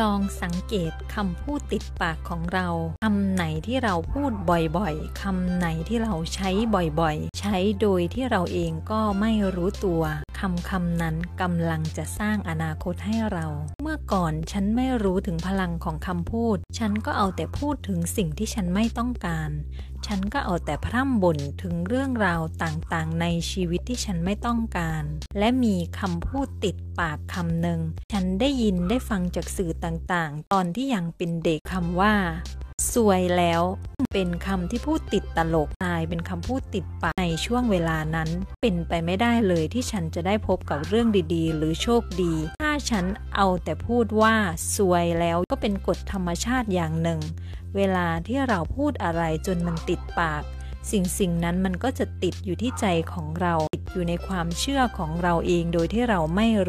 ลองสังเกตคำพูดติดปากของเราคำไหนที่เราพูดบ่อยๆคำไหนที่เราใช้บ่อยๆ ใช้โดยที่เราเองก็ไม่รู้ตัวคำคำนั้นกำลังจะสร้างอนาคตให้เรา เมื่อก่อนฉันไม่รู้ถึงพลังของคำพูด ฉันก็เอาแต่พูดถึงสิ่งที่ฉันไม่ต้องการ ฉันก็เอาแต่พร่ำบ่นถึงเรื่องราวต่างๆ ในชีวิตที่ฉันไม่ต้องการ และมีคำพูดติดปากคำหนึ่ง ฉันได้ยินได้ฟังจากสื่อต่างๆ ตอนที่ยังเป็นเด็กคำว่าสวยแล้วเป็นคำที่พูดติดตลกกลายเป็นคำพูดติดปากในช่วงเวลานั้น เป็นไปไม่ได้เลยที่ฉันจะได้พบกับเรื่องดีๆ หรือโชคดี ฉันเอาแต่พูดว่าสวยแล้วก็เป็นกฎธรรมชาติอย่างหนึ่ง เวลาที่เราพูดอะไรจนมันติดปาก สิ่งสิ่งนั้นมันก็จะติดอยู่ที่ใจของเราติดอยู่ในความเชื่อของเราเองโดยที่เราไม่รู้